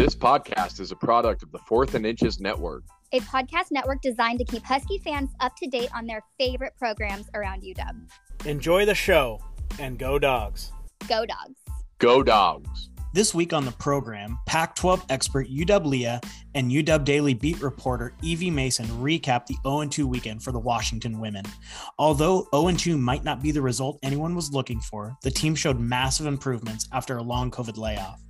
This podcast is a product of the Fourth and Inches Network, a podcast network designed to keep Husky fans up to date on their favorite programs around UW. Enjoy the show and go dogs. Go dogs. Go dogs. This week on the program, Pac 12 expert UW Leah and UW Daily beat reporter Evie Mason recap the 0 2 weekend for the Washington women. Although 0 2 might not be the result anyone was looking for, the team showed massive improvements after a long COVID layoff.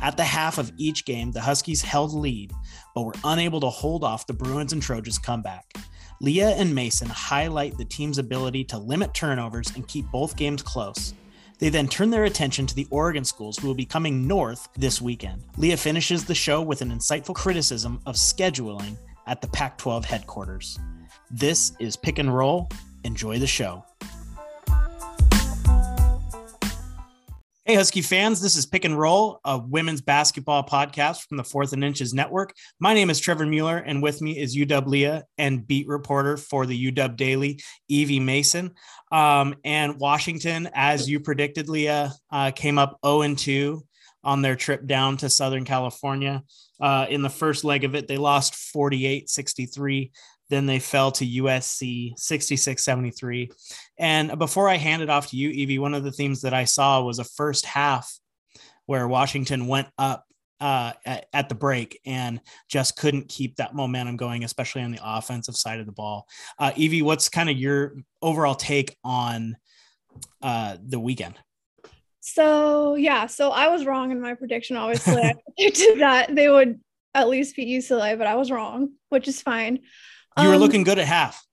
At the half of each game, the Huskies held lead, but were unable to hold off the Bruins and Trojans' comeback. Leah and Mason highlight the team's ability to limit turnovers and keep both games close. They then turn their attention to the Oregon schools who will be coming north this weekend. Leah finishes the show with an insightful criticism of scheduling at the Pac 12 headquarters. This is Pick and Roll. Enjoy the show. Hey, Husky fans, this is Pick and Roll, a women's basketball podcast from the Fourth and Inches Network. My name is Trevor Mueller, and with me is UW Leah and beat reporter for the UW Daily, Evie Mason. Um, and Washington, as you predicted, Leah, uh, came up 0 2 on their trip down to Southern California. Uh, in the first leg of it, they lost 48 63 then they fell to USC 66 73. And before I hand it off to you, Evie, one of the themes that I saw was a first half where Washington went up uh, at, at, the break and just couldn't keep that momentum going, especially on the offensive side of the ball. Uh, Evie, what's kind of your overall take on uh, the weekend? So yeah, so I was wrong in my prediction. Obviously, I predicted that they would at least beat UCLA, but I was wrong, which is fine. You were um, looking good at half.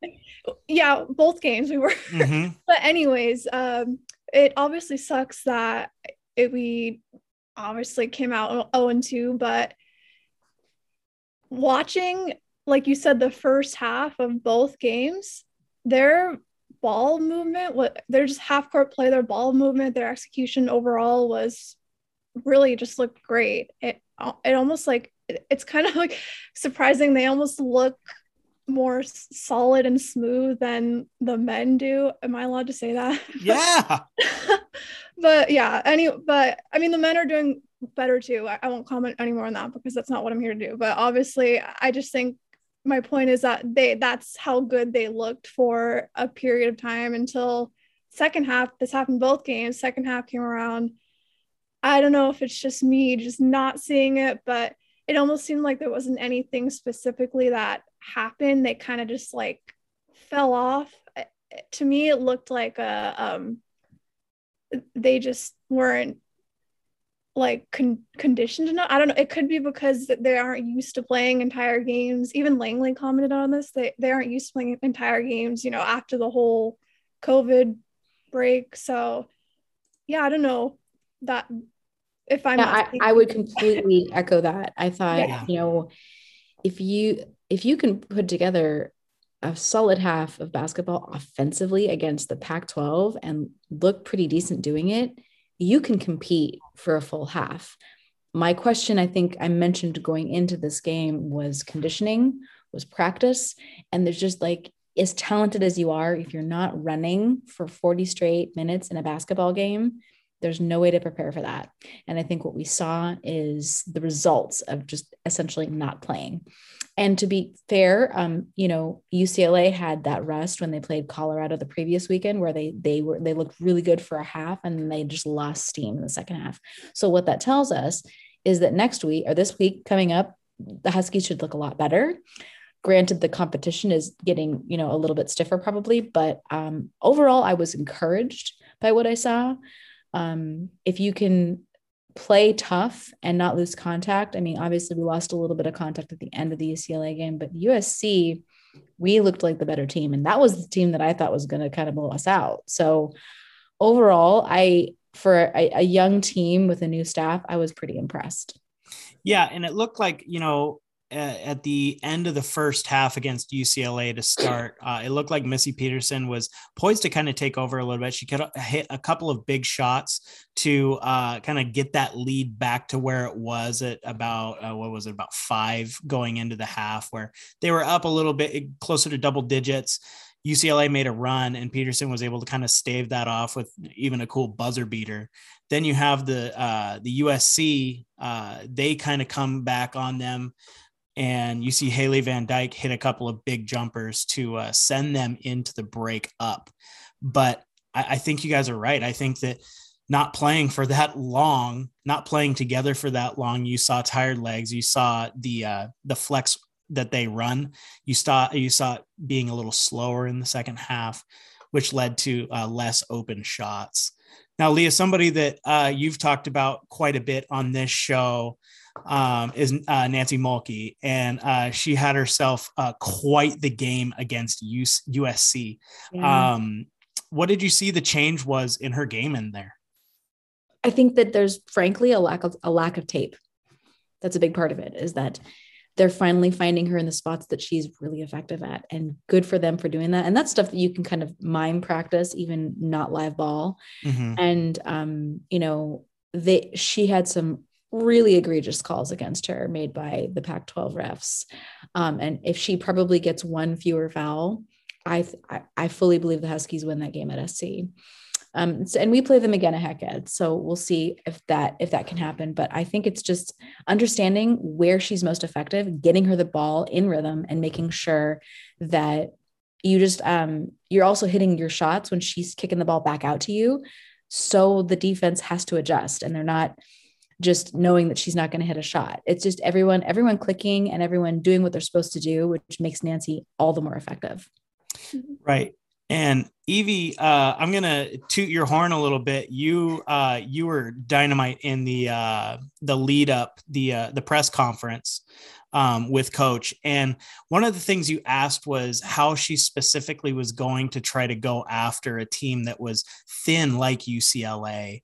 Yeah, both games we were. Mm-hmm. but anyways, um, it obviously sucks that it, we obviously came out 0 and 2, but watching, like you said, the first half of both games, their ball movement, what their just half court play, their ball movement, their execution overall was really just looked great. It it almost like it's kind of like surprising. They almost look more solid and smooth than the men do. Am I allowed to say that? Yeah. but yeah, any but I mean the men are doing better too. I, I won't comment anymore on that because that's not what I'm here to do. But obviously, I just think my point is that they that's how good they looked for a period of time until second half. This happened both games. Second half came around. I don't know if it's just me just not seeing it, but it almost seemed like there wasn't anything specifically that happened. They kind of just like fell off. To me, it looked like a um, they just weren't like con- conditioned enough. I don't know. It could be because they aren't used to playing entire games. Even Langley commented on this. They they aren't used to playing entire games. You know, after the whole COVID break. So, yeah, I don't know that if I'm. Yeah, I, I would completely echo that. I thought yeah. you know if you if you can put together a solid half of basketball offensively against the Pac 12 and look pretty decent doing it, you can compete for a full half. My question, I think I mentioned going into this game was conditioning, was practice. And there's just like, as talented as you are, if you're not running for 40 straight minutes in a basketball game, there's no way to prepare for that. And I think what we saw is the results of just essentially not playing. And to be fair, um, you know, UCLA had that rest when they played Colorado the previous weekend, where they they were they looked really good for a half, and then they just lost steam in the second half. So what that tells us is that next week or this week coming up, the Huskies should look a lot better. Granted, the competition is getting you know a little bit stiffer probably, but um, overall, I was encouraged by what I saw. Um, if you can play tough and not lose contact. I mean, obviously, we lost a little bit of contact at the end of the UCLA game, but USC, we looked like the better team. And that was the team that I thought was going to kind of blow us out. So, overall, I, for a, a young team with a new staff, I was pretty impressed. Yeah. And it looked like, you know, at the end of the first half against UCLA to start, uh, it looked like Missy Peterson was poised to kind of take over a little bit. She could hit a couple of big shots to uh, kind of get that lead back to where it was at about uh, what was it about five going into the half, where they were up a little bit closer to double digits. UCLA made a run and Peterson was able to kind of stave that off with even a cool buzzer beater. Then you have the uh, the USC. Uh, they kind of come back on them, and you see Haley Van Dyke hit a couple of big jumpers to uh, send them into the break up. But I, I think you guys are right. I think that not playing for that long, not playing together for that long, you saw tired legs. You saw the uh, the flex that they run. You saw you saw it being a little slower in the second half, which led to uh, less open shots. Now, Leah, somebody that uh, you've talked about quite a bit on this show um, is uh, Nancy Mulkey, and uh, she had herself uh, quite the game against US- USC. Yeah. Um, what did you see the change was in her game in there? I think that there's frankly a lack of a lack of tape. That's a big part of it. Is that they're finally finding her in the spots that she's really effective at and good for them for doing that and that's stuff that you can kind of mime practice even not live ball mm-hmm. and um you know they she had some really egregious calls against her made by the pac 12 refs um and if she probably gets one fewer foul I, I i fully believe the huskies win that game at sc um, so, and we play them again at Hec So we'll see if that if that can happen. But I think it's just understanding where she's most effective, getting her the ball in rhythm, and making sure that you just um, you're also hitting your shots when she's kicking the ball back out to you. So the defense has to adjust, and they're not just knowing that she's not going to hit a shot. It's just everyone everyone clicking and everyone doing what they're supposed to do, which makes Nancy all the more effective. Right. And Evie, uh, I'm gonna toot your horn a little bit. You uh, you were dynamite in the uh, the lead up the uh, the press conference um, with Coach, and one of the things you asked was how she specifically was going to try to go after a team that was thin like UCLA.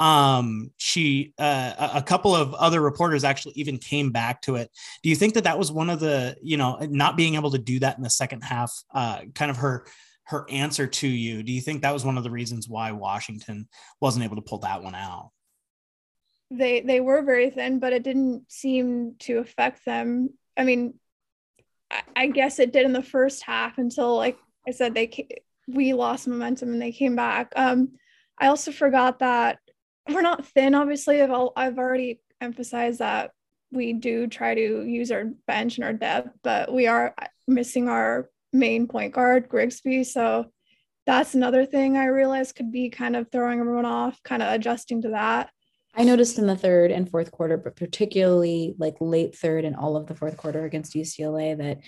Um, she uh, a couple of other reporters actually even came back to it. Do you think that that was one of the you know not being able to do that in the second half, uh, kind of her her answer to you. Do you think that was one of the reasons why Washington wasn't able to pull that one out? They they were very thin, but it didn't seem to affect them. I mean, I, I guess it did in the first half until, like I said, they we lost momentum and they came back. Um, I also forgot that we're not thin. Obviously, I've all, I've already emphasized that we do try to use our bench and our depth, but we are uh, missing our main point guard, Grigsby. So that's another thing I realized could be kind of throwing everyone off, kind of adjusting to that. I noticed in the third and fourth quarter, but particularly like late third and all of the fourth quarter against UCLA, that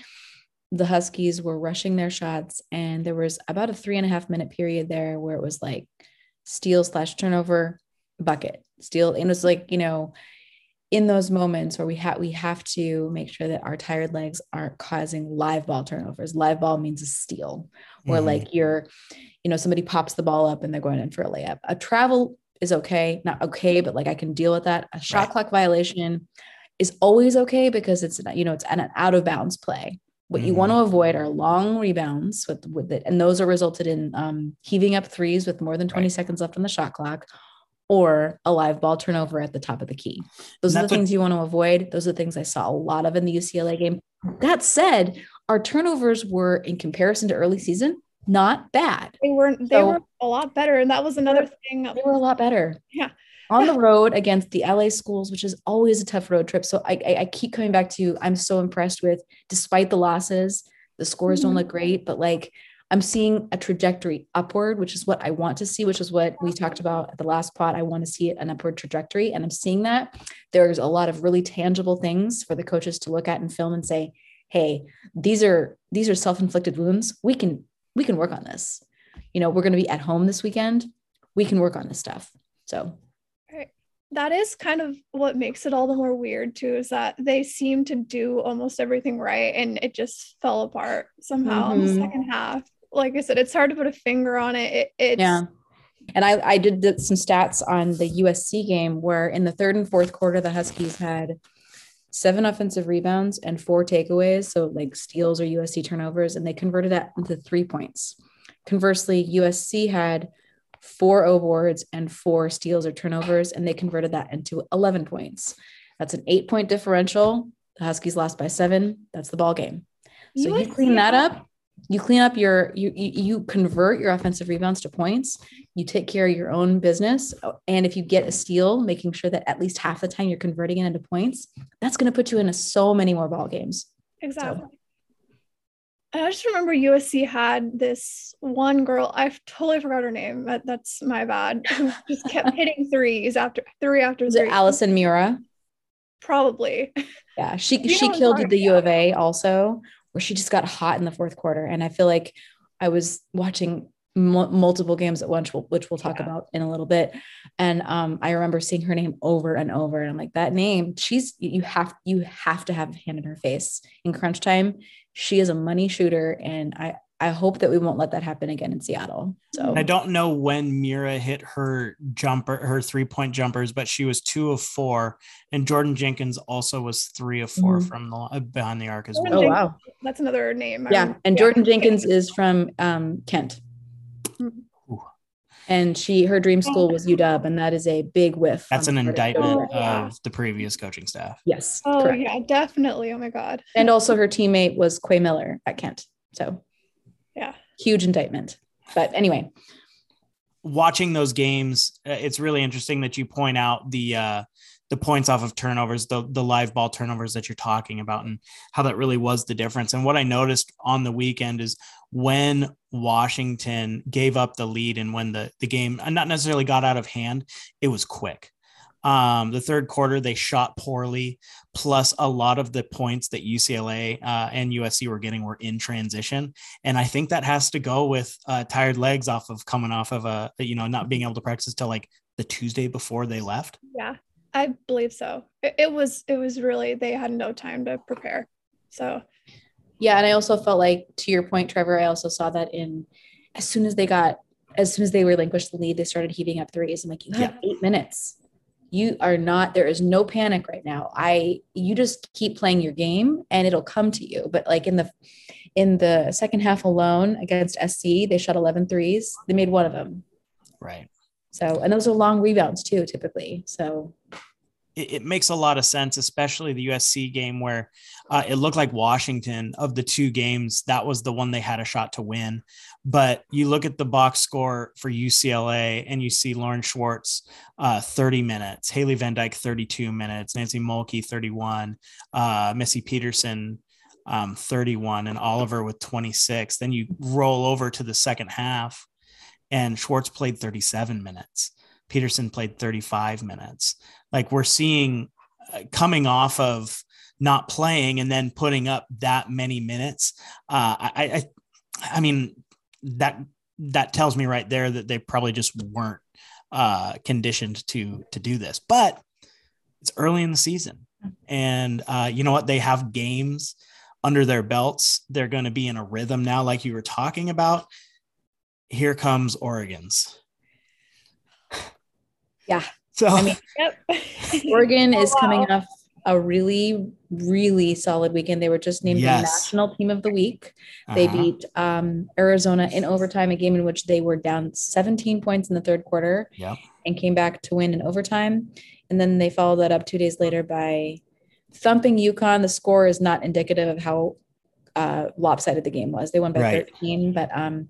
the Huskies were rushing their shots. And there was about a three and a half minute period there where it was like steal slash turnover bucket, steal. And it was like, you know, in those moments where we have we have to make sure that our tired legs aren't causing live ball turnovers. Live ball means a steal, or mm-hmm. like you're, you know, somebody pops the ball up and they're going in for a layup. A travel is okay, not okay, but like I can deal with that. A shot right. clock violation is always okay because it's you know it's an out of bounds play. What mm-hmm. you want to avoid are long rebounds with with it, and those are resulted in um, heaving up threes with more than 20 right. seconds left on the shot clock, or a live ball turnover at the top of the key. Those are the things you want to avoid. Those are the things I saw a lot of in the UCLA game. That said, our turnovers were in comparison to early season not bad. They weren't they so, were a lot better and that was another thing. They were a lot better. Yeah. On the road against the LA schools, which is always a tough road trip. So I, I, I keep coming back to I'm so impressed with despite the losses, the scores mm-hmm. don't look great, but like I'm seeing a trajectory upward, which is what I want to see, which is what we talked about at the last pot. I want to see an upward trajectory, and I'm seeing that. There's a lot of really tangible things for the coaches to look at and film and say, "Hey, these are these are self-inflicted wounds. We can we can work on this. You know, we're going to be at home this weekend. We can work on this stuff." So that is kind of what makes it all the more weird too is that they seem to do almost everything right and it just fell apart somehow mm-hmm. in the mm-hmm. second half like I said, it's hard to put a finger on it. it it's yeah. And I, I did some stats on the USC game where in the third and fourth quarter, the Huskies had seven offensive rebounds and four takeaways. So like steals or USC turnovers, and they converted that into three points. Conversely, USC had four O boards and four steals or turnovers, and they converted that into 11 points. That's an eight point differential. The Huskies lost by seven. That's the ball game. So USC you clean that up, you clean up your you you convert your offensive rebounds to points you take care of your own business and if you get a steal making sure that at least half the time you're converting it into points that's going to put you into so many more ball games exactly so. I just remember USC had this one girl. I totally forgot her name. That, that's my bad. Who just kept hitting threes after three after Was three. It Allison Miura. Probably. Yeah, she you she killed the U of A also, where she just got hot in the fourth quarter, and I feel like I was watching m- multiple games at once, which we'll talk yeah. about in a little bit. And um, I remember seeing her name over and over, and I'm like, that name, she's you have you have to have a hand in her face in crunch time. She is a money shooter, and I I hope that we won't let that happen again in Seattle. So I don't know when Miura hit her jumper, her three point jumpers, but she was two of four, and Jordan Jenkins also was three of 4 mm-hmm. from the uh, behind the arc as well. Oh wow, that's another name. Yeah, and Jordan Jenkins is from um, Kent, mm-hmm. and she her dream school was UW, and that is a big whiff. That's an indictment of, of the previous coaching staff. Yes. Oh correct. yeah, definitely. Oh my god. And also her teammate was Quay Miller at Kent. So yeah. Huge indictment. But anyway, watching those games, uh, it's really interesting that you point out the uh, the points off of turnovers, the the live ball turnovers that you're talking about, and how that really was the difference. And what I noticed on the weekend is when Washington gave up the lead and when the the game not necessarily got out of hand, it was quick. Um, the third quarter, they shot poorly. Plus, a lot of the points that UCLA uh, and USC were getting were in transition, and I think that has to go with uh, tired legs off of coming off of a you know not being able to practice till like the Tuesday before they left. Yeah, I believe so. It, it was it was really they had no time to prepare. So, yeah, and I also felt like to your point, Trevor. I also saw that in as soon as they got as soon as they relinquished the lead, they started heaving up threes. I'm like, you have yeah. eight minutes you are not there is no panic right now. I you just keep playing your game and it'll come to you. But like in the in the second half alone against sc they shot 11 threes. They made one of them. Right. So and those are long rebounds too typically. So it, it makes a lot of sense especially the usc game where uh, it looked like washington of the two games that was the one they had a shot to win but you look at the box score for UCLA and you see Lauren Schwartz, uh, 30 minutes, Haley Van Dyke, 32 minutes, Nancy Mulkey, 31, uh, Missy Peterson, um, 31, and Oliver with 26. Then you roll over to the second half, and Schwartz played 37 minutes. Peterson played 35 minutes. Like we're seeing uh, coming off of not playing and then putting up that many minutes. Uh, I, I, I mean, that that tells me right there that they probably just weren't uh, conditioned to to do this. But it's early in the season, and uh, you know what? They have games under their belts. They're going to be in a rhythm now, like you were talking about. Here comes Oregon's. Yeah. So I mean, yep. Oregon is wow. coming off a really, really solid weekend. They were just named yes. the national team of the week. Uh-huh. They beat um, Arizona in overtime, a game in which they were down 17 points in the third quarter yep. and came back to win in overtime. And then they followed that up two days later by thumping UConn. The score is not indicative of how uh, lopsided the game was. They won by right. 13, but um,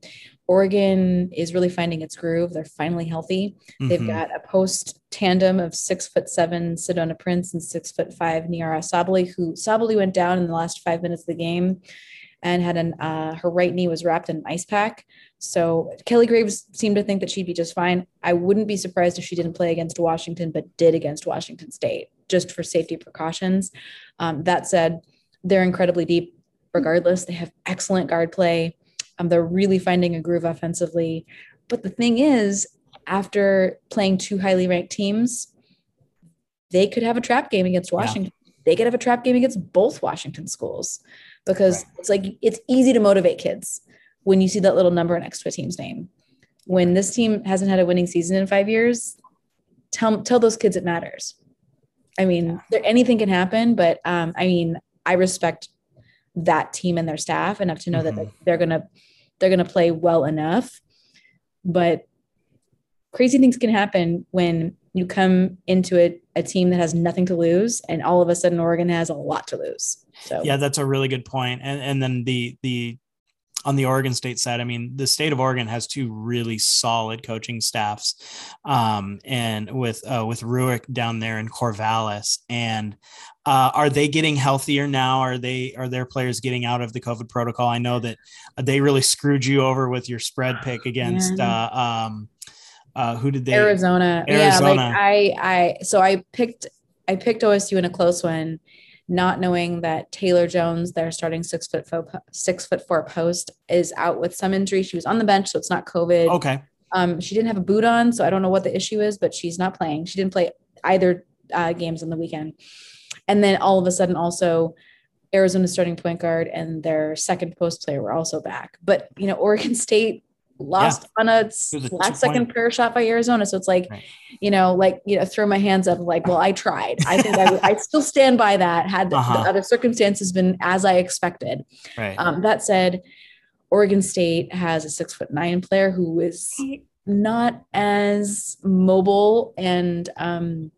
Oregon is really finding its groove. They're finally healthy. Mm-hmm. They've got a post tandem of six foot seven Sedona Prince and six foot five Nyara Sabally, who Sabally went down in the last five minutes of the game and had an uh, her right knee was wrapped in an ice pack. So Kelly Graves seemed to think that she'd be just fine. I wouldn't be surprised if she didn't play against Washington, but did against Washington State just for safety precautions. Um, that said, they're incredibly deep. Regardless, they have excellent guard play. Um, they're really finding a groove offensively. But the thing is, after playing two highly ranked teams, they could have a trap game against Washington. Yeah. They could have a trap game against both Washington schools because right. it's like it's easy to motivate kids when you see that little number next to a team's name. When this team hasn't had a winning season in five years, tell tell those kids it matters. I mean, yeah. there, anything can happen, but um, I mean, I respect that team and their staff enough to know mm-hmm. that they're gonna they're gonna play well enough. But crazy things can happen when you come into a, a team that has nothing to lose and all of a sudden Oregon has a lot to lose. So yeah, that's a really good point. And and then the the on the Oregon State side, I mean, the state of Oregon has two really solid coaching staffs, um, and with uh, with Rueck down there in Corvallis, and uh, are they getting healthier now? Are they are their players getting out of the COVID protocol? I know that they really screwed you over with your spread pick against. Uh, um, uh, who did they? Arizona. Arizona. Yeah, like I, I, so I picked, I picked OSU in a close one, not knowing that Taylor Jones, their starting six foot four, six foot four post, is out with some injury. She was on the bench, so it's not COVID. Okay. Um, she didn't have a boot on, so I don't know what the issue is, but she's not playing. She didn't play either uh, games on the weekend. And then all of a sudden, also Arizona starting point guard and their second post player were also back. But you know, Oregon State lost yeah. on a, last second prayer shot by Arizona. So it's like, right. you know, like, you know, throw my hands up, like, well, I tried. I think I, I still stand by that. Had the, uh-huh. the, other circumstances been as I expected. Right. Um, that said, Oregon State has a six foot nine player who is not as mobile and um,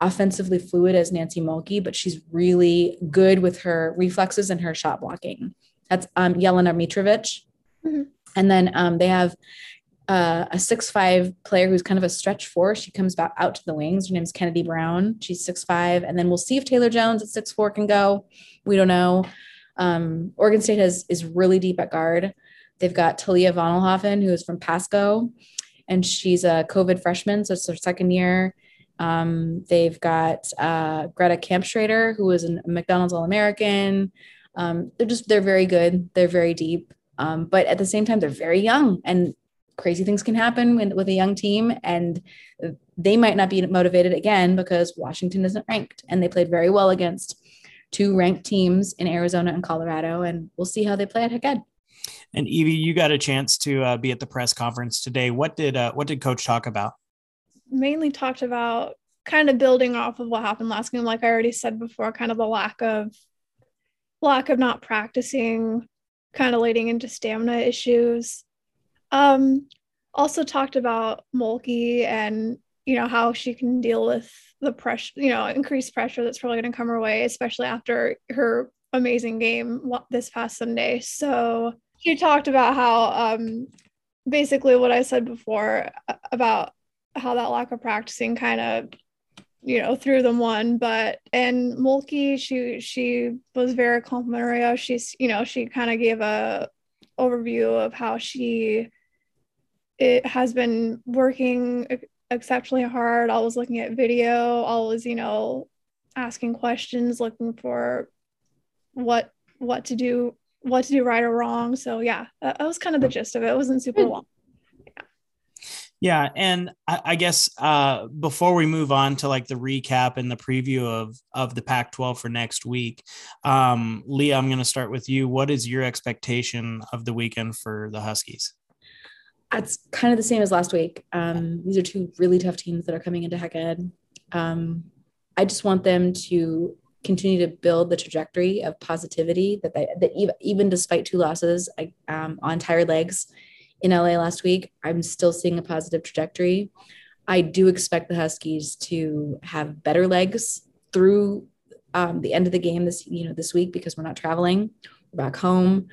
offensively fluid as Nancy Mulkey, but she's really good with her reflexes and her shot blocking. That's um, Jelena Mitrovic. Mm-hmm. And then um, they have uh, a six five player who's kind of a stretch four. She comes back out to the wings. Her name's Kennedy Brown. She's six five, and then we'll see if Taylor Jones at six four can go. We don't know. Um, Oregon State has is really deep at guard. They've got Talia von Oelhoffen, who is from Pasco, and she's a COVID freshman, so it's her second year. Um, they've got uh, Greta Kampschroeder, who is a McDonald's All American. Um, they're just they're very good. They're very deep. Um, but at the same time, they're very young and crazy things can happen with a young team. And they might not be motivated again because Washington isn't ranked. And they played very well against two ranked teams in Arizona and Colorado. And we'll see how they play at Head. And Evie, you got a chance to uh, be at the press conference today. What did uh, what did Coach talk about? Mainly talked about kind of building off of what happened last game. Like I already said before, kind of the lack of lack of not practicing kind of leading into stamina issues. Um, also talked about Mulkey and you know how she can deal with the pressure, you know, increased pressure that's probably going to come her way, especially after her amazing game this past Sunday. So she talked about how um, basically what I said before about how that lack of practicing kind of you know threw them one but and mulkey she she was very complimentary she's you know she kind of gave a overview of how she it has been working exceptionally hard always looking at video always you know asking questions looking for what what to do what to do right or wrong. So yeah that, that was kind of the gist of it. It wasn't super hmm. long yeah, and I, I guess uh, before we move on to like the recap and the preview of of the Pac-12 for next week, um, Leah, I'm going to start with you. What is your expectation of the weekend for the Huskies? It's kind of the same as last week. Um, these are two really tough teams that are coming into Hec Ed. Um, I just want them to continue to build the trajectory of positivity that they that even, even despite two losses um, on tired legs in LA last week. I'm still seeing a positive trajectory. I do expect the Huskies to have better legs through um, the end of the game this you know this week because we're not traveling, we're back home.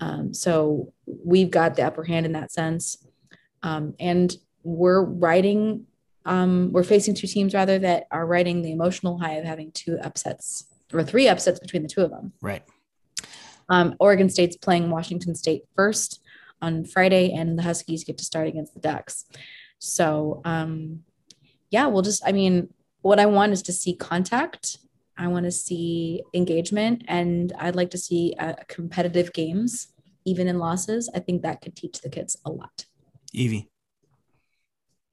Um, so we've got the upper hand in that sense, um, and we're riding. Um, we're facing two teams rather that are riding the emotional high of having two upsets or three upsets between the two of them. Right. Um, Oregon State's playing Washington State first on Friday, and the Huskies get to start against the Ducks. So, um, yeah, we'll just, I mean, what I want is to see contact. I want to see engagement, and I'd like to see uh, competitive games, even in losses. I think that could teach the kids a lot. Evie.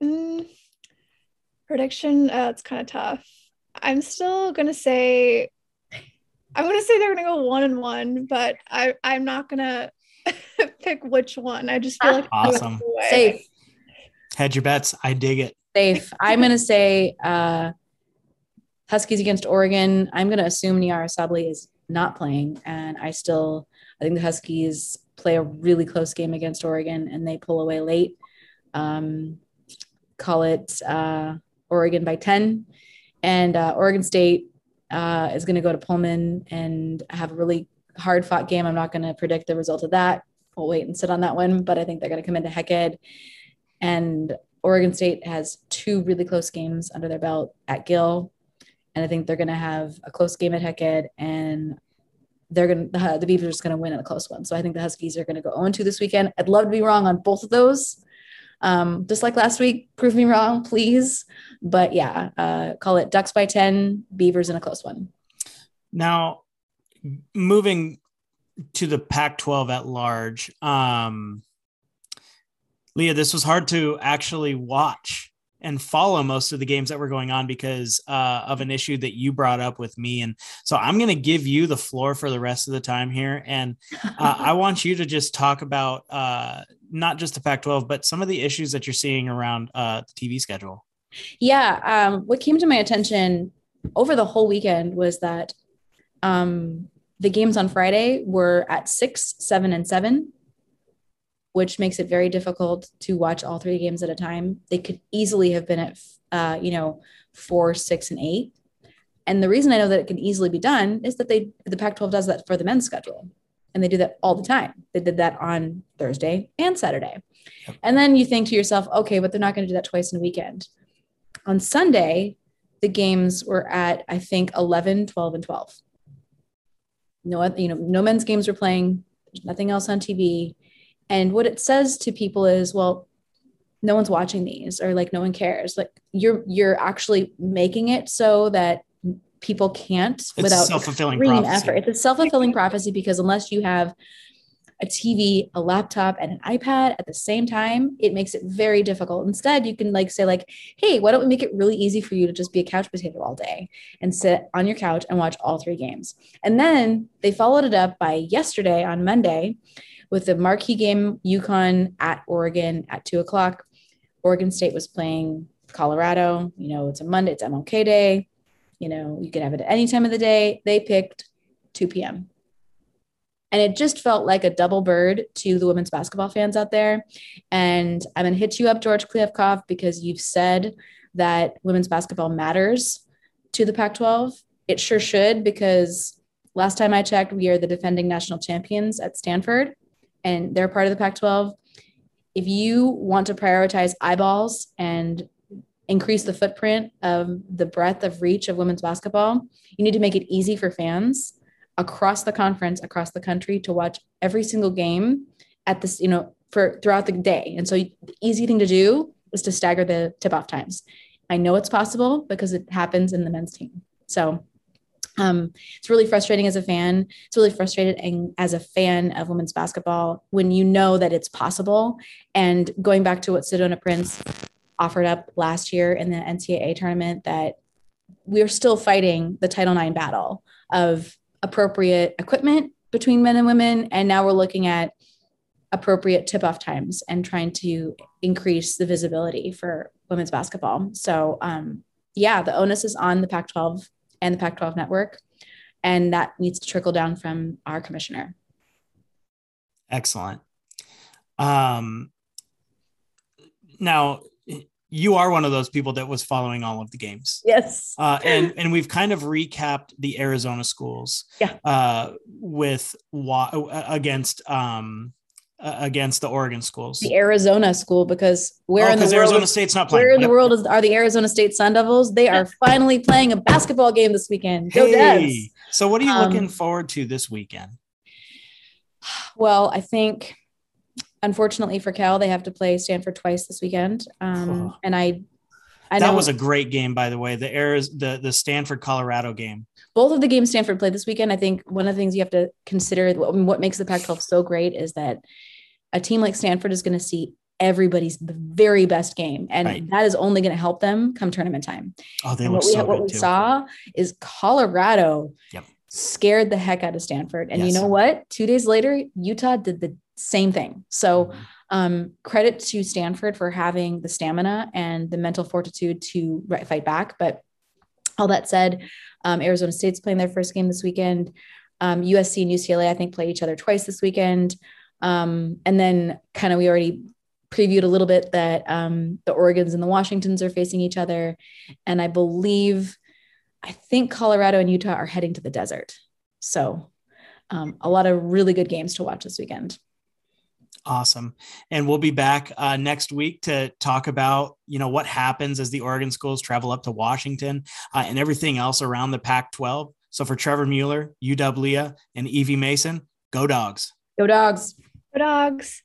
Mm, prediction, uh, it's kind of tough. I'm still gonna say, I'm gonna say they're gonna go one and one, but I I'm not gonna pick which one. I just feel like awesome. Safe. Hedge your bets. I dig it. Safe. I'm gonna say uh Huskies against Oregon. I'm gonna assume Nyara Sabally is not playing, and I still I think the Huskies play a really close game against Oregon and they pull away late. Um, call it uh, Oregon by 10. And uh, Oregon State uh, is going to go to Pullman and have a really hard fought game. I'm not going to predict the result of that. we'll wait and sit on that one. But I think they're going to come into Hec Ed. And Oregon State has two really close games under their belt at Gill. And I think they're going to have a close game at Hec Ed and they're going to, the, Beavers are going to win in a close one. So I think the Huskies are going to go 0 2 this weekend. I'd love to be wrong on both of those. Um, just like last week, prove me wrong, please. But yeah, uh, call it Ducks by 10, Beavers in a close one. Now, moving to the Pac 12 at large, um, Leah, this was hard to actually watch and follow most of the games that were going on because uh, of an issue that you brought up with me. And so I'm going to give you the floor for the rest of the time here. And uh, I want you to just talk about uh, not just the Pac 12, but some of the issues that you're seeing around uh, the TV schedule. Yeah. Um, what came to my attention over the whole weekend was that um, the games on Friday were at six, seven, and seven which makes it very difficult to watch all three games at a time. They could easily have been at, uh, you know, four, six, and eight. And the reason I know that it can easily be done is that they the Pac-12 does that for the men's schedule, and they do that all the time. They did that on Thursday and Saturday, and then you think to yourself, okay, but they're not going to do that twice in a weekend. On Sunday, the games were at I think 11, 12, and 12. No, you know, no men's games were playing. There's nothing else on TV and what it says to people is, well, no one's watching these or like no one cares. Like you're you're actually making it so that people can't it's without self-fulfilling prophecy. effort. It's a self-fulfilling prophecy because unless you have a TV, a laptop, and an iPad at the same time, it makes it very difficult. Instead, you can like say, like, hey, why don't we make it really easy for you to just be a couch potato all day and sit on your couch and watch all three games? And then they followed it up by yesterday on Monday with the marquee game UConn at Oregon at two o'clock. Oregon State was playing Colorado. You know, it's a Monday, it's MLK Day. You know, you can have it at any time of the day. They picked 2 p.m. And it just felt like a double bird to the women's basketball fans out there. And I'm going to hit you up, George Kliavkoff, because you've said that women's basketball matters to the Pac 12. It sure should, because last time I checked, we are the defending national champions at Stanford and they're part of the Pac 12. If you want to prioritize eyeballs and increase the footprint of the breadth of reach of women's basketball, you need to make it easy for fans across the conference, across the country to watch every single game at this, you know, for throughout the day. And so the easy thing to do is to stagger the tip off times. I know it's possible because it happens in the men's team. So um, it's really frustrating as a fan. It's really frustrating as a fan of women's basketball when you know that it's possible. And going back to what Sedona Prince offered up last year in the NCAA tournament, that we're still fighting the Title IX battle of appropriate equipment between men and women. And now we're looking at appropriate tip off times and trying to increase the visibility for women's basketball. So, um, yeah, the onus is on the Pac 12 and the Pac 12 network. And that needs to trickle down from our commissioner. Excellent. Um, now, you are one of those people that was following all of the games. Yes. Uh, and and we've kind of recapped the Arizona schools. Yeah. Uh, with against um against the Oregon schools. The Arizona school because where oh, in the world Arizona State's not playing. Where in yep. the world is, are the Arizona State Sun Devils? They are finally playing a basketball game this weekend. Go hey. So what are you um, looking forward to this weekend? Well, I think unfortunately for Cal, they have to play Stanford twice this weekend. Um, oh. and I I that was a great game, by the way. The Arizona, the the Stanford Colorado game both of the games Stanford played this weekend, I think one of the things you have to consider, what makes the Pac 12 so great is that a team like Stanford is going to see everybody's very best game. And right. that is only going to help them come tournament time. Oh, they and look what we, so what we too. saw is Colorado yep. scared the heck out of Stanford. And Yes. you know what? Two days later, Utah did the same thing. So Mhm. um, credit to Stanford for having the stamina and the mental fortitude to fight back. But all that said, um, Arizona State's playing their first game this weekend. Um, USC and UCLA, I think, play each other twice this weekend. Um, and then, kind of, we already previewed a little bit that um, the Oregons and the Washingtons are facing each other. And I believe, I think Colorado and Utah are heading to the desert. So, um, a lot of really good games to watch this weekend. Awesome. And we'll be back uh, next week to talk about, you know, what happens as the Oregon schools travel up to Washington uh, and everything else around the Pac 12. So for Trevor Mueller, UW, Leah, and Evie Mason, go dogs. Go dogs. Go dogs.